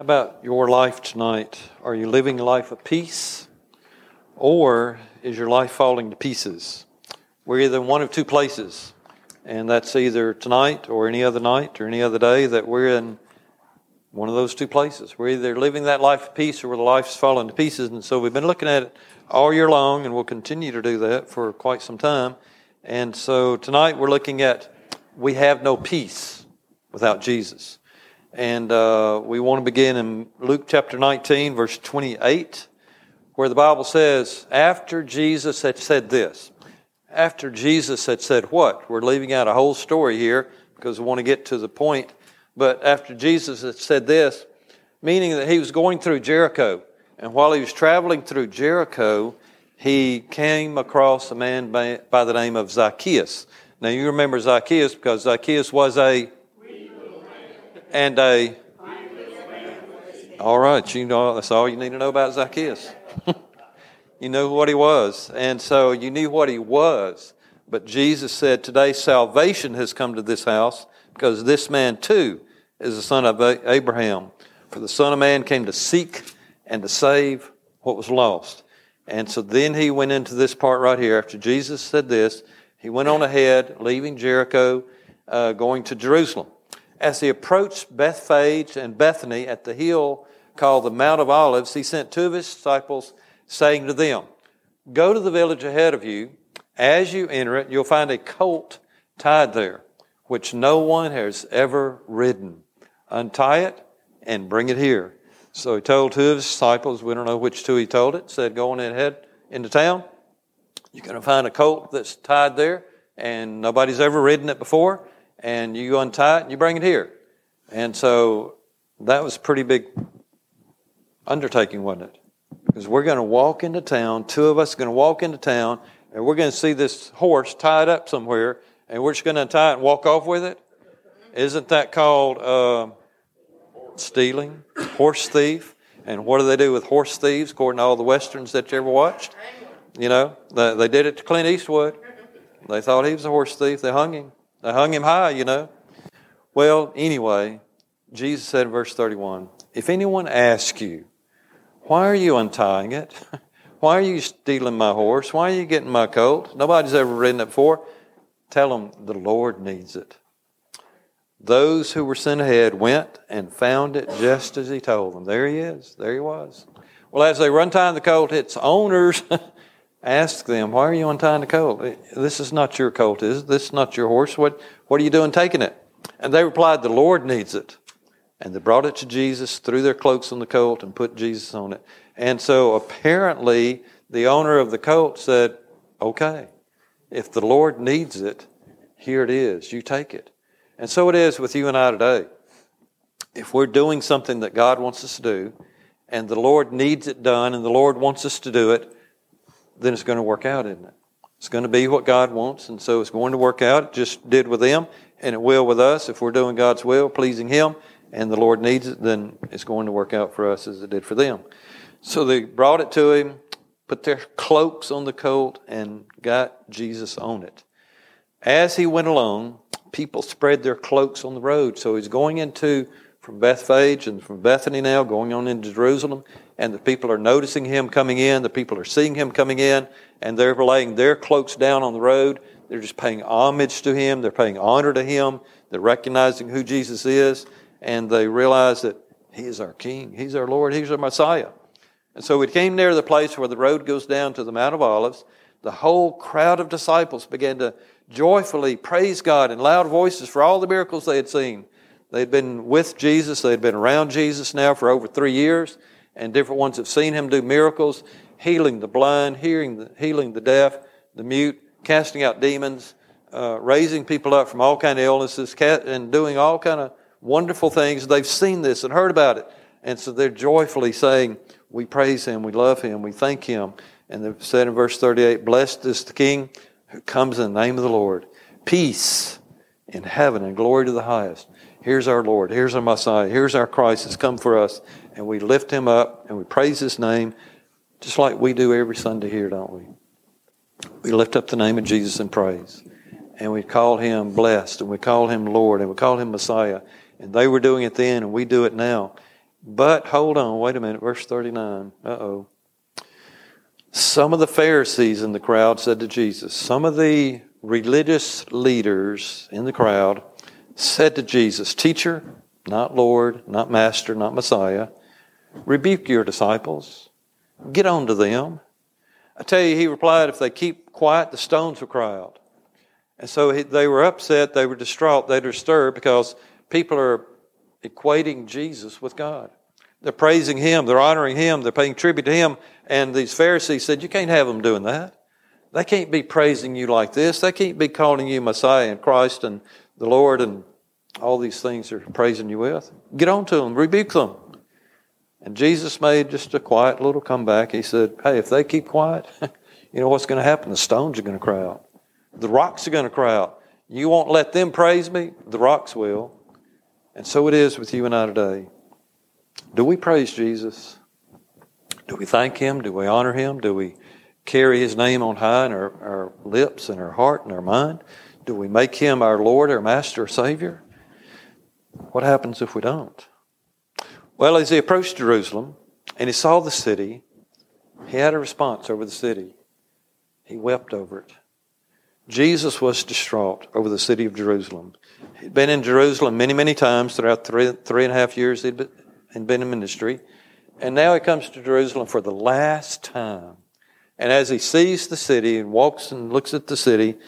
How about your life tonight? Are you living a life of peace? Or is your life falling to pieces? We're either in one of two places, and that's either tonight or any other night or any other day that we're in one of those two places. We're either living that life of peace or where the life's falling to pieces. And so we've been looking at it all year long, and we'll continue to do that for quite some time. And so tonight we're looking at we have no peace without Jesus. And uh, we want to begin in Luke chapter 19, verse 28, where the Bible says, after Jesus had said this, after Jesus had said what? We're leaving out a whole story here because we want to get to the point. But after Jesus had said this, meaning that he was going through Jericho, and while he was traveling through Jericho, he came across a man by, by the name of Zacchaeus. Now you remember Zacchaeus because Zacchaeus was a and a. All right, you know that's all you need to know about Zacchaeus. you know what he was, and so you knew what he was. But Jesus said, "Today salvation has come to this house because this man too is the son of Abraham. For the Son of Man came to seek and to save what was lost." And so then he went into this part right here. After Jesus said this, he went on ahead, leaving Jericho, uh, going to Jerusalem. As he approached Bethphage and Bethany at the hill called the Mount of Olives, he sent two of his disciples, saying to them, Go to the village ahead of you. As you enter it, you'll find a colt tied there, which no one has ever ridden. Untie it and bring it here. So he told two of his disciples, we don't know which two he told it, said, Go on ahead into town. You're going to find a colt that's tied there, and nobody's ever ridden it before and you untie it and you bring it here. And so that was a pretty big undertaking, wasn't it? Because we're going to walk into town, two of us are going to walk into town, and we're going to see this horse tied up somewhere, and we're just going to untie it and walk off with it. Isn't that called uh, stealing? Horse thief? And what do they do with horse thieves, according to all the westerns that you ever watched? You know, they, they did it to Clint Eastwood. They thought he was a horse thief. They hung him. They hung him high, you know. Well, anyway, Jesus said in verse 31 If anyone asks you, why are you untying it? Why are you stealing my horse? Why are you getting my colt? Nobody's ever ridden it before. Tell them the Lord needs it. Those who were sent ahead went and found it just as he told them. There he is. There he was. Well, as they run untying the colt, its owners Ask them, why are you untying the colt? This is not your colt, is it? This is not your horse. What, what are you doing taking it? And they replied, The Lord needs it. And they brought it to Jesus, threw their cloaks on the colt, and put Jesus on it. And so apparently, the owner of the colt said, Okay, if the Lord needs it, here it is. You take it. And so it is with you and I today. If we're doing something that God wants us to do, and the Lord needs it done, and the Lord wants us to do it, then it's going to work out, isn't it? It's going to be what God wants, and so it's going to work out. It just did with them, and it will with us. If we're doing God's will, pleasing Him, and the Lord needs it, then it's going to work out for us as it did for them. So they brought it to Him, put their cloaks on the colt, and got Jesus on it. As He went along, people spread their cloaks on the road. So He's going into from Bethphage and from Bethany now, going on into Jerusalem, and the people are noticing him coming in, the people are seeing him coming in, and they're laying their cloaks down on the road. They're just paying homage to him, they're paying honor to him, they're recognizing who Jesus is, and they realize that he is our King, he's our Lord, he's our Messiah. And so we came near the place where the road goes down to the Mount of Olives. The whole crowd of disciples began to joyfully praise God in loud voices for all the miracles they had seen. They'd been with Jesus, they'd been around Jesus now for over three years and different ones have seen him do miracles, healing the blind, hearing the, healing the deaf, the mute, casting out demons, uh, raising people up from all kind of illnesses, and doing all kind of wonderful things. They've seen this and heard about it, and so they're joyfully saying, "We praise Him, we love Him, we thank Him." And they've said in verse 38, "Blessed is the King who comes in the name of the Lord. Peace in heaven and glory to the highest." Here's our Lord. Here's our Messiah. Here's our Christ has come for us. And we lift him up and we praise his name just like we do every Sunday here, don't we? We lift up the name of Jesus in praise. And we call him blessed and we call him Lord and we call him Messiah. And they were doing it then and we do it now. But hold on, wait a minute, verse 39. Uh oh. Some of the Pharisees in the crowd said to Jesus, some of the religious leaders in the crowd said to Jesus, Teacher, not Lord, not Master, not Messiah, rebuke your disciples, get on to them. I tell you, he replied, if they keep quiet, the stones will cry out. And so they were upset, they were distraught, they were disturbed because people are equating Jesus with God. They're praising him, they're honoring him, they're paying tribute to him. And these Pharisees said, You can't have them doing that. They can't be praising you like this. They can't be calling you Messiah and Christ and the Lord and all these things they're praising you with. Get on to them, rebuke them. And Jesus made just a quiet little comeback. He said, Hey, if they keep quiet, you know what's going to happen? The stones are going to cry out. The rocks are going to cry out. You won't let them praise me, the rocks will. And so it is with you and I today. Do we praise Jesus? Do we thank Him? Do we honor Him? Do we carry His name on high in our, our lips and our heart and our mind? Do we make Him our Lord, our Master, our Savior? What happens if we don't? Well, as he approached Jerusalem and he saw the city, he had a response over the city. He wept over it. Jesus was distraught over the city of Jerusalem. He'd been in Jerusalem many, many times throughout three, three and a half years he'd been in ministry. And now he comes to Jerusalem for the last time. And as he sees the city and walks and looks at the city,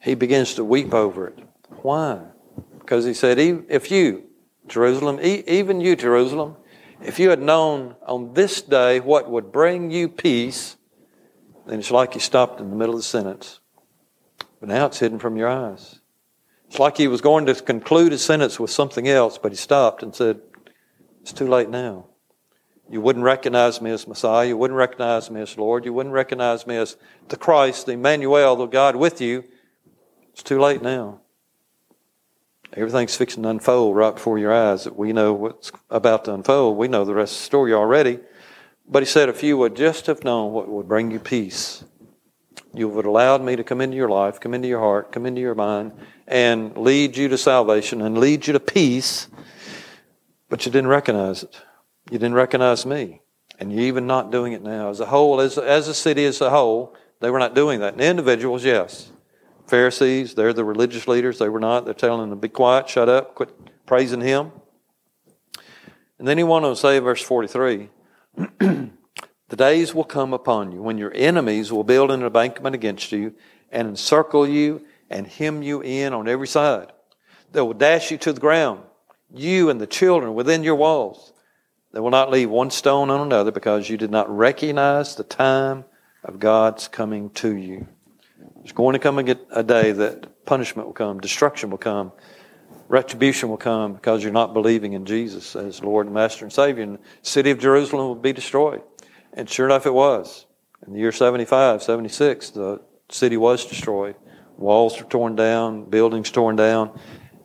he begins to weep over it. Why? Because he said, if you, Jerusalem, even you, Jerusalem, if you had known on this day what would bring you peace, then it's like you stopped in the middle of the sentence. But now it's hidden from your eyes. It's like he was going to conclude his sentence with something else, but he stopped and said, It's too late now. You wouldn't recognize me as Messiah. You wouldn't recognize me as Lord. You wouldn't recognize me as the Christ, the Emmanuel, the God with you. It's too late now. Everything's fixing to unfold right before your eyes. That We know what's about to unfold. We know the rest of the story already. But he said, if you would just have known what would bring you peace, you would have allowed me to come into your life, come into your heart, come into your mind, and lead you to salvation and lead you to peace, but you didn't recognize it. You didn't recognize me. And you're even not doing it now. As a whole, as, as a city as a whole, they were not doing that. And the individuals, yes. Pharisees, they're the religious leaders. They were not. They're telling them to be quiet, shut up, quit praising Him. And then he went on to say, verse 43 The days will come upon you when your enemies will build an embankment against you and encircle you and hem you in on every side. They will dash you to the ground, you and the children within your walls. They will not leave one stone on another because you did not recognize the time of God's coming to you. There's going to come a day that punishment will come, destruction will come, retribution will come because you're not believing in Jesus as Lord and Master and Savior. And the city of Jerusalem will be destroyed. And sure enough, it was. In the year 75, 76, the city was destroyed. Walls were torn down, buildings torn down,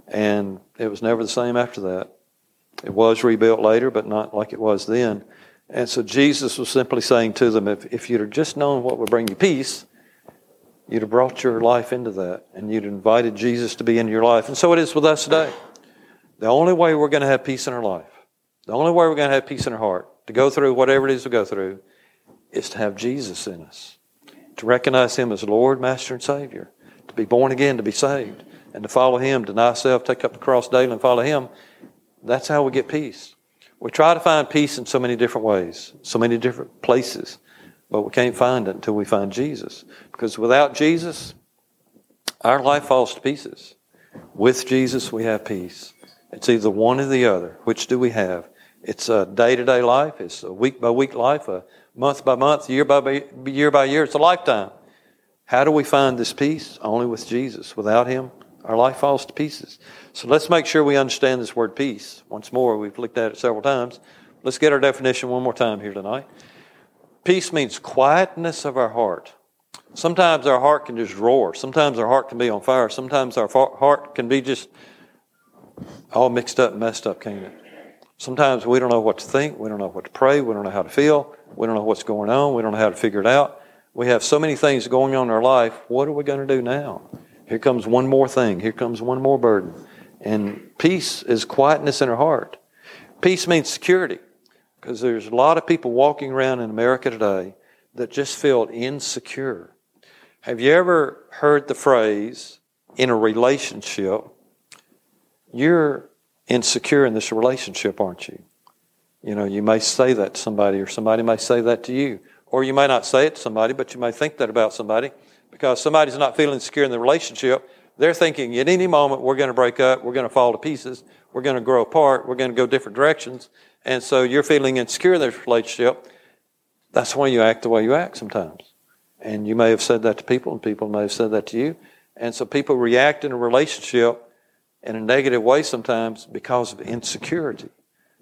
and it was never the same after that. It was rebuilt later, but not like it was then. And so Jesus was simply saying to them, if, if you'd have just known what would bring you peace, You'd have brought your life into that and you'd invited Jesus to be in your life. And so it is with us today. The only way we're going to have peace in our life, the only way we're going to have peace in our heart, to go through whatever it is we go through, is to have Jesus in us, to recognize Him as Lord, Master, and Savior, to be born again, to be saved, and to follow Him, deny self, take up the cross daily, and follow Him. That's how we get peace. We try to find peace in so many different ways, so many different places. But we can't find it until we find Jesus. Because without Jesus, our life falls to pieces. With Jesus, we have peace. It's either one or the other. Which do we have? It's a day to day life, it's a week by week life, a month by month, year by year by year. It's a lifetime. How do we find this peace? Only with Jesus. Without Him, our life falls to pieces. So let's make sure we understand this word peace. Once more, we've looked at it several times. Let's get our definition one more time here tonight. Peace means quietness of our heart. Sometimes our heart can just roar. Sometimes our heart can be on fire. Sometimes our heart can be just all mixed up, and messed up, can't it? Sometimes we don't know what to think. We don't know what to pray. We don't know how to feel. We don't know what's going on. We don't know how to figure it out. We have so many things going on in our life. What are we going to do now? Here comes one more thing. Here comes one more burden. And peace is quietness in our heart. Peace means security. Because there's a lot of people walking around in America today that just feel insecure. Have you ever heard the phrase in a relationship, you're insecure in this relationship, aren't you? You know, you may say that to somebody, or somebody may say that to you. Or you may not say it to somebody, but you may think that about somebody because somebody's not feeling secure in the relationship. They're thinking at any moment we're going to break up, we're going to fall to pieces, we're going to grow apart, we're going to go different directions. And so you're feeling insecure in this relationship. That's why you act the way you act sometimes. And you may have said that to people, and people may have said that to you. And so people react in a relationship in a negative way sometimes because of insecurity.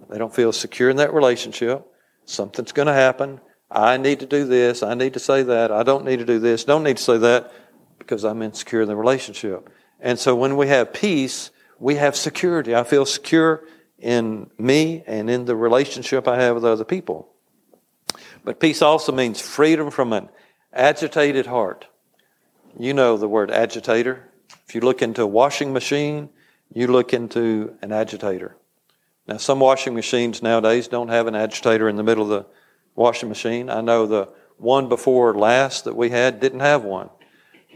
They don't feel secure in that relationship. Something's going to happen. I need to do this. I need to say that. I don't need to do this. Don't need to say that because I'm insecure in the relationship. And so when we have peace, we have security. I feel secure in me and in the relationship I have with other people. But peace also means freedom from an agitated heart. You know the word agitator. If you look into a washing machine, you look into an agitator. Now, some washing machines nowadays don't have an agitator in the middle of the washing machine. I know the one before last that we had didn't have one.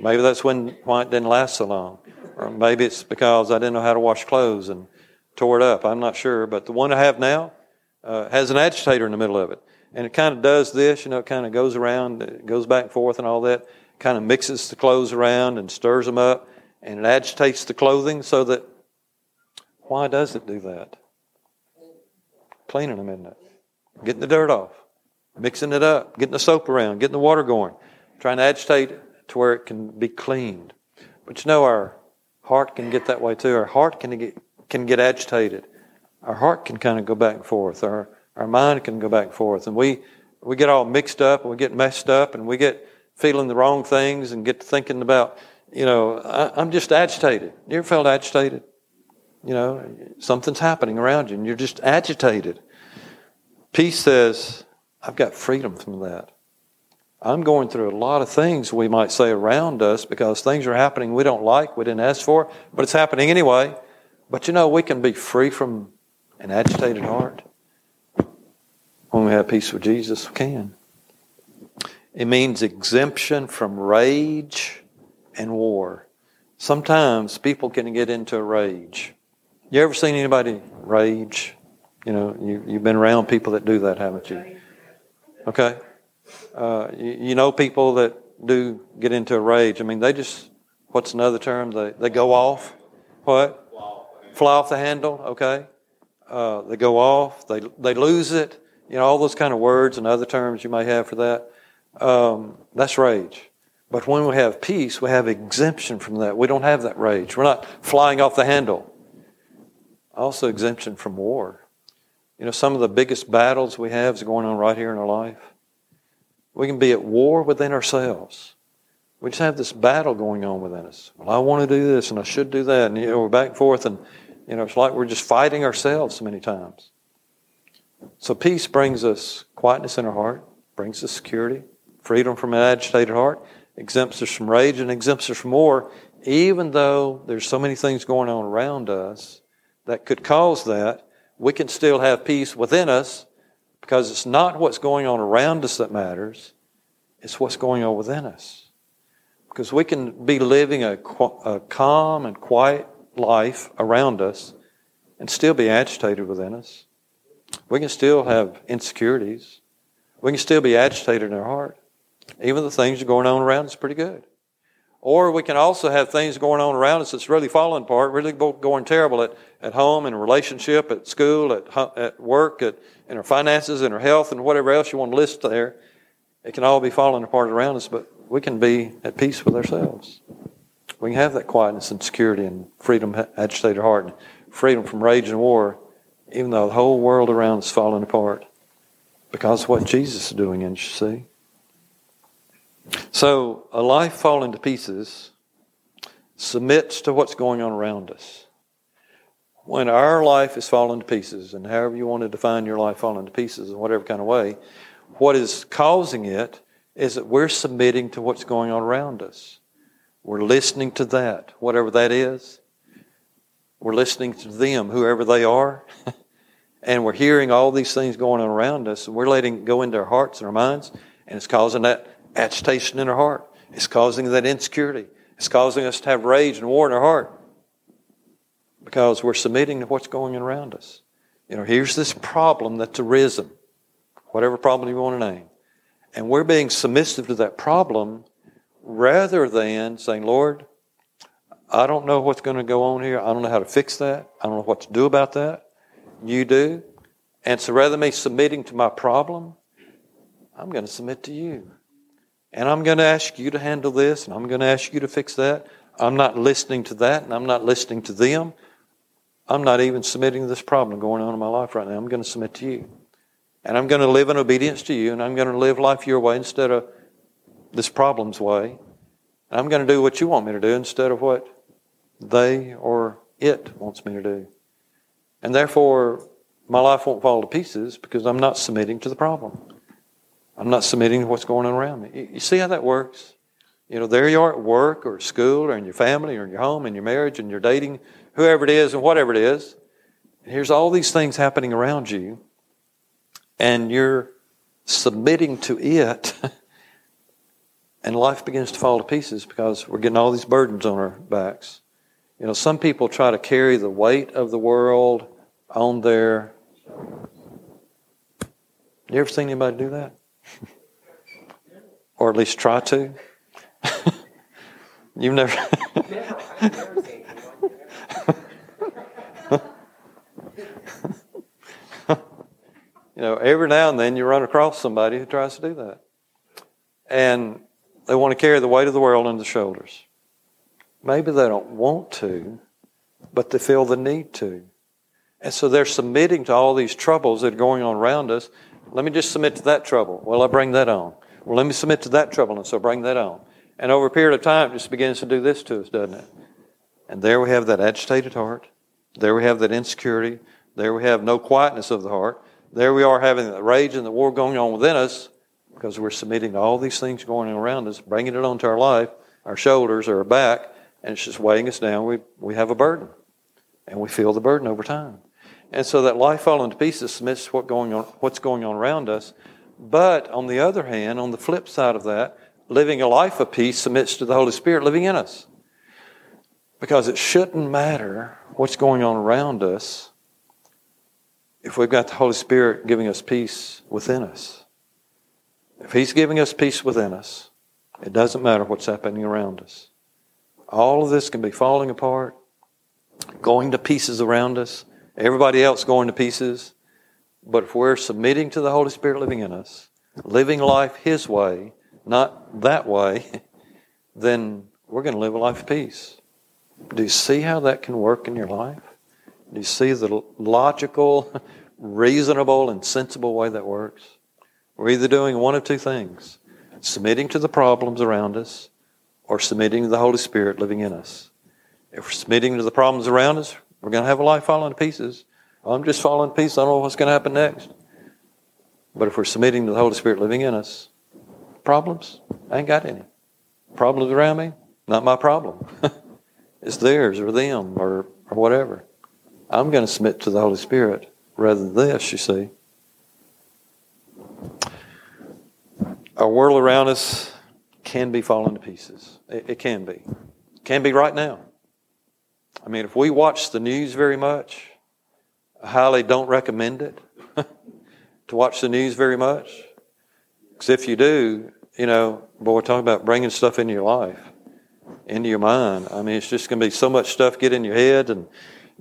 Maybe that's when why it didn't last so long. Or maybe it's because I didn't know how to wash clothes and tore it up. I'm not sure. But the one I have now uh, has an agitator in the middle of it. And it kind of does this, you know, it kind of goes around, it goes back and forth and all that, kind of mixes the clothes around and stirs them up, and it agitates the clothing so that. Why does it do that? Cleaning them, isn't it? Getting the dirt off mixing it up, getting the soap around, getting the water going, trying to agitate it to where it can be cleaned. But you know, our heart can get that way too. Our heart can get, can get agitated. Our heart can kind of go back and forth. Our, our mind can go back and forth. And we, we get all mixed up and we get messed up and we get feeling the wrong things and get thinking about, you know, I, I'm just agitated. You ever felt agitated? You know, something's happening around you and you're just agitated. Peace says, I've got freedom from that. I'm going through a lot of things we might say around us because things are happening we don't like, we didn't ask for, but it's happening anyway. But you know, we can be free from an agitated heart. When we have peace with Jesus, we can. It means exemption from rage and war. Sometimes people can get into a rage. You ever seen anybody rage? You know, you, you've been around people that do that, haven't you? Okay? Uh, you, you, know people that do get into a rage. I mean, they just, what's another term? They, they go off. What? Fly off the handle, okay? Uh, they go off, they, they lose it. You know, all those kind of words and other terms you may have for that. Um, that's rage. But when we have peace, we have exemption from that. We don't have that rage. We're not flying off the handle. Also, exemption from war. You know, some of the biggest battles we have is going on right here in our life. We can be at war within ourselves. We just have this battle going on within us. Well, I want to do this and I should do that. And, you know, we're back and forth and, you know, it's like we're just fighting ourselves many times. So peace brings us quietness in our heart, brings us security, freedom from an agitated heart, exempts us from rage and exempts us from war, even though there's so many things going on around us that could cause that we can still have peace within us because it's not what's going on around us that matters, it's what's going on within us. Because we can be living a, a calm and quiet life around us and still be agitated within us. We can still have insecurities. We can still be agitated in our heart. Even the things that are going on around us pretty good. Or we can also have things going on around us that's really falling apart, really going terrible at, at home, in relationship, at school, at, at work, at, in our finances, and our health, and whatever else you want to list there. It can all be falling apart around us, but we can be at peace with ourselves. We can have that quietness and security and freedom, agitated heart, and freedom from rage and war, even though the whole world around us is falling apart because of what Jesus is doing, and you see. So, a life falling to pieces submits to what's going on around us. When our life is falling to pieces, and however you want to define your life falling to pieces in whatever kind of way, what is causing it is that we're submitting to what's going on around us. We're listening to that, whatever that is. We're listening to them, whoever they are. and we're hearing all these things going on around us, and we're letting it go into our hearts and our minds, and it's causing that agitation in our heart. It's causing that insecurity. It's causing us to have rage and war in our heart because we're submitting to what's going on around us. You know, here's this problem that's arisen, whatever problem you want to name. And we're being submissive to that problem rather than saying, Lord, I don't know what's going to go on here. I don't know how to fix that. I don't know what to do about that. You do. And so rather than me submitting to my problem, I'm going to submit to you. And I'm going to ask you to handle this, and I'm going to ask you to fix that. I'm not listening to that, and I'm not listening to them. I'm not even submitting to this problem going on in my life right now. I'm going to submit to you. And I'm going to live in obedience to you, and I'm going to live life your way instead of this problem's way. And I'm going to do what you want me to do instead of what they or it wants me to do. And therefore, my life won't fall to pieces because I'm not submitting to the problem. I'm not submitting to what's going on around me. You see how that works? You know, there you are at work or school or in your family or in your home, in your marriage, and you're dating whoever it is and whatever it is. And here's all these things happening around you, and you're submitting to it, and life begins to fall to pieces because we're getting all these burdens on our backs. You know, some people try to carry the weight of the world on their. You ever seen anybody do that? or at least try to? You've never. You know, every now and then you run across somebody who tries to do that. And they want to carry the weight of the world on their shoulders. Maybe they don't want to, but they feel the need to. And so they're submitting to all these troubles that are going on around us. Let me just submit to that trouble. Well, I bring that on. Well, let me submit to that trouble, and so bring that on. And over a period of time, it just begins to do this to us, doesn't it? And there we have that agitated heart. There we have that insecurity. There we have no quietness of the heart. There we are having the rage and the war going on within us because we're submitting to all these things going on around us, bringing it onto our life, our shoulders, or our back, and it's just weighing us down. We, we have a burden, and we feel the burden over time. And so that life falling to pieces submits what going on, what's going on around us. But on the other hand, on the flip side of that, living a life of peace submits to the Holy Spirit living in us. Because it shouldn't matter what's going on around us if we've got the Holy Spirit giving us peace within us. If He's giving us peace within us, it doesn't matter what's happening around us. All of this can be falling apart, going to pieces around us, everybody else going to pieces. But if we're submitting to the Holy Spirit living in us, living life His way, not that way, then we're going to live a life of peace. Do you see how that can work in your life? Do you see the logical, reasonable, and sensible way that works? We're either doing one of two things submitting to the problems around us or submitting to the Holy Spirit living in us. If we're submitting to the problems around us, we're going to have a life falling to pieces. I'm just falling to pieces. I don't know what's going to happen next. But if we're submitting to the Holy Spirit living in us, problems, I ain't got any. Problems around me, not my problem. it's theirs or them or, or whatever. I'm going to submit to the Holy Spirit rather than this, you see. Our world around us can be falling to pieces. It, it can be. It can be right now. I mean, if we watch the news very much, I highly don't recommend it to watch the news very much. Because if you do, you know, boy, talk about bringing stuff into your life, into your mind. I mean, it's just going to be so much stuff get in your head, and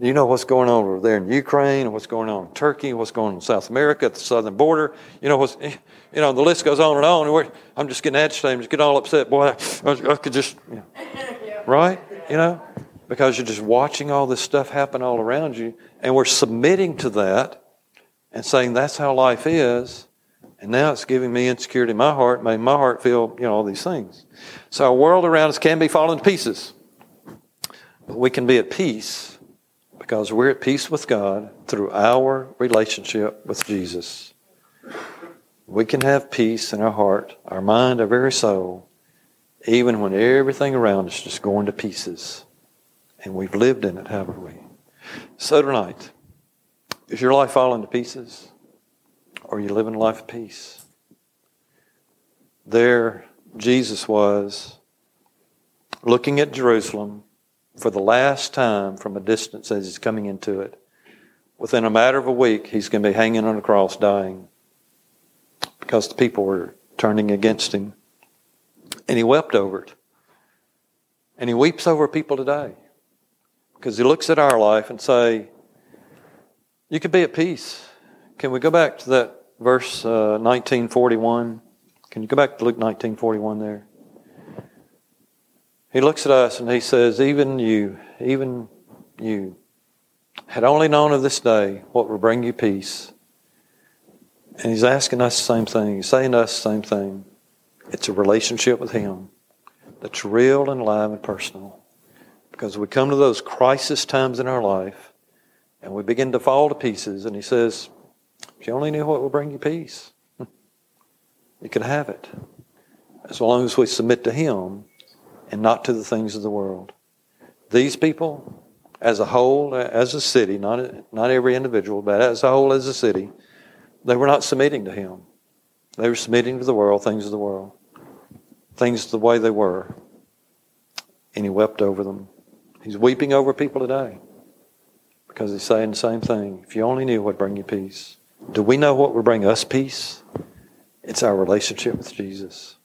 you know what's going on over there in Ukraine, and what's going on in Turkey, and what's going on in South America at the southern border. You know what's, you know, the list goes on and on. I'm just getting agitated, I'm just getting all upset. Boy, I, I could just, you know, right? You know, because you're just watching all this stuff happen all around you, and we're submitting to that and saying that's how life is. And now it's giving me insecurity in my heart, making my heart feel, you know, all these things. So our world around us can be falling to pieces. But we can be at peace because we're at peace with God through our relationship with Jesus. We can have peace in our heart, our mind, our very soul, even when everything around us is just going to pieces. And we've lived in it, haven't we? So tonight, Is your life falling to pieces? Or are you living a life of peace? There, Jesus was looking at Jerusalem for the last time from a distance as he's coming into it. Within a matter of a week, he's going to be hanging on a cross dying because the people were turning against him. And he wept over it. And he weeps over people today because he looks at our life and say, you could be at peace. Can we go back to that verse uh, 1941? Can you go back to Luke 1941 there? He looks at us and he says, Even you, even you, had only known of this day what will bring you peace. And he's asking us the same thing. He's saying to us the same thing. It's a relationship with him that's real and alive and personal. Because we come to those crisis times in our life and we begin to fall to pieces, and he says, If you only knew what will bring you peace, you could have it. As long as we submit to him and not to the things of the world. These people, as a whole, as a city, not, not every individual, but as a whole, as a city, they were not submitting to him. They were submitting to the world, things of the world, things the way they were. And he wept over them. He's weeping over people today because he's saying the same thing. If you only knew what would bring you peace. Do we know what will bring us peace? It's our relationship with Jesus.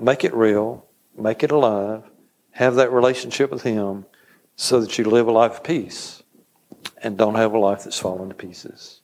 Make it real make it alive, have that relationship with Him so that you live a life of peace and don't have a life that's fallen to pieces.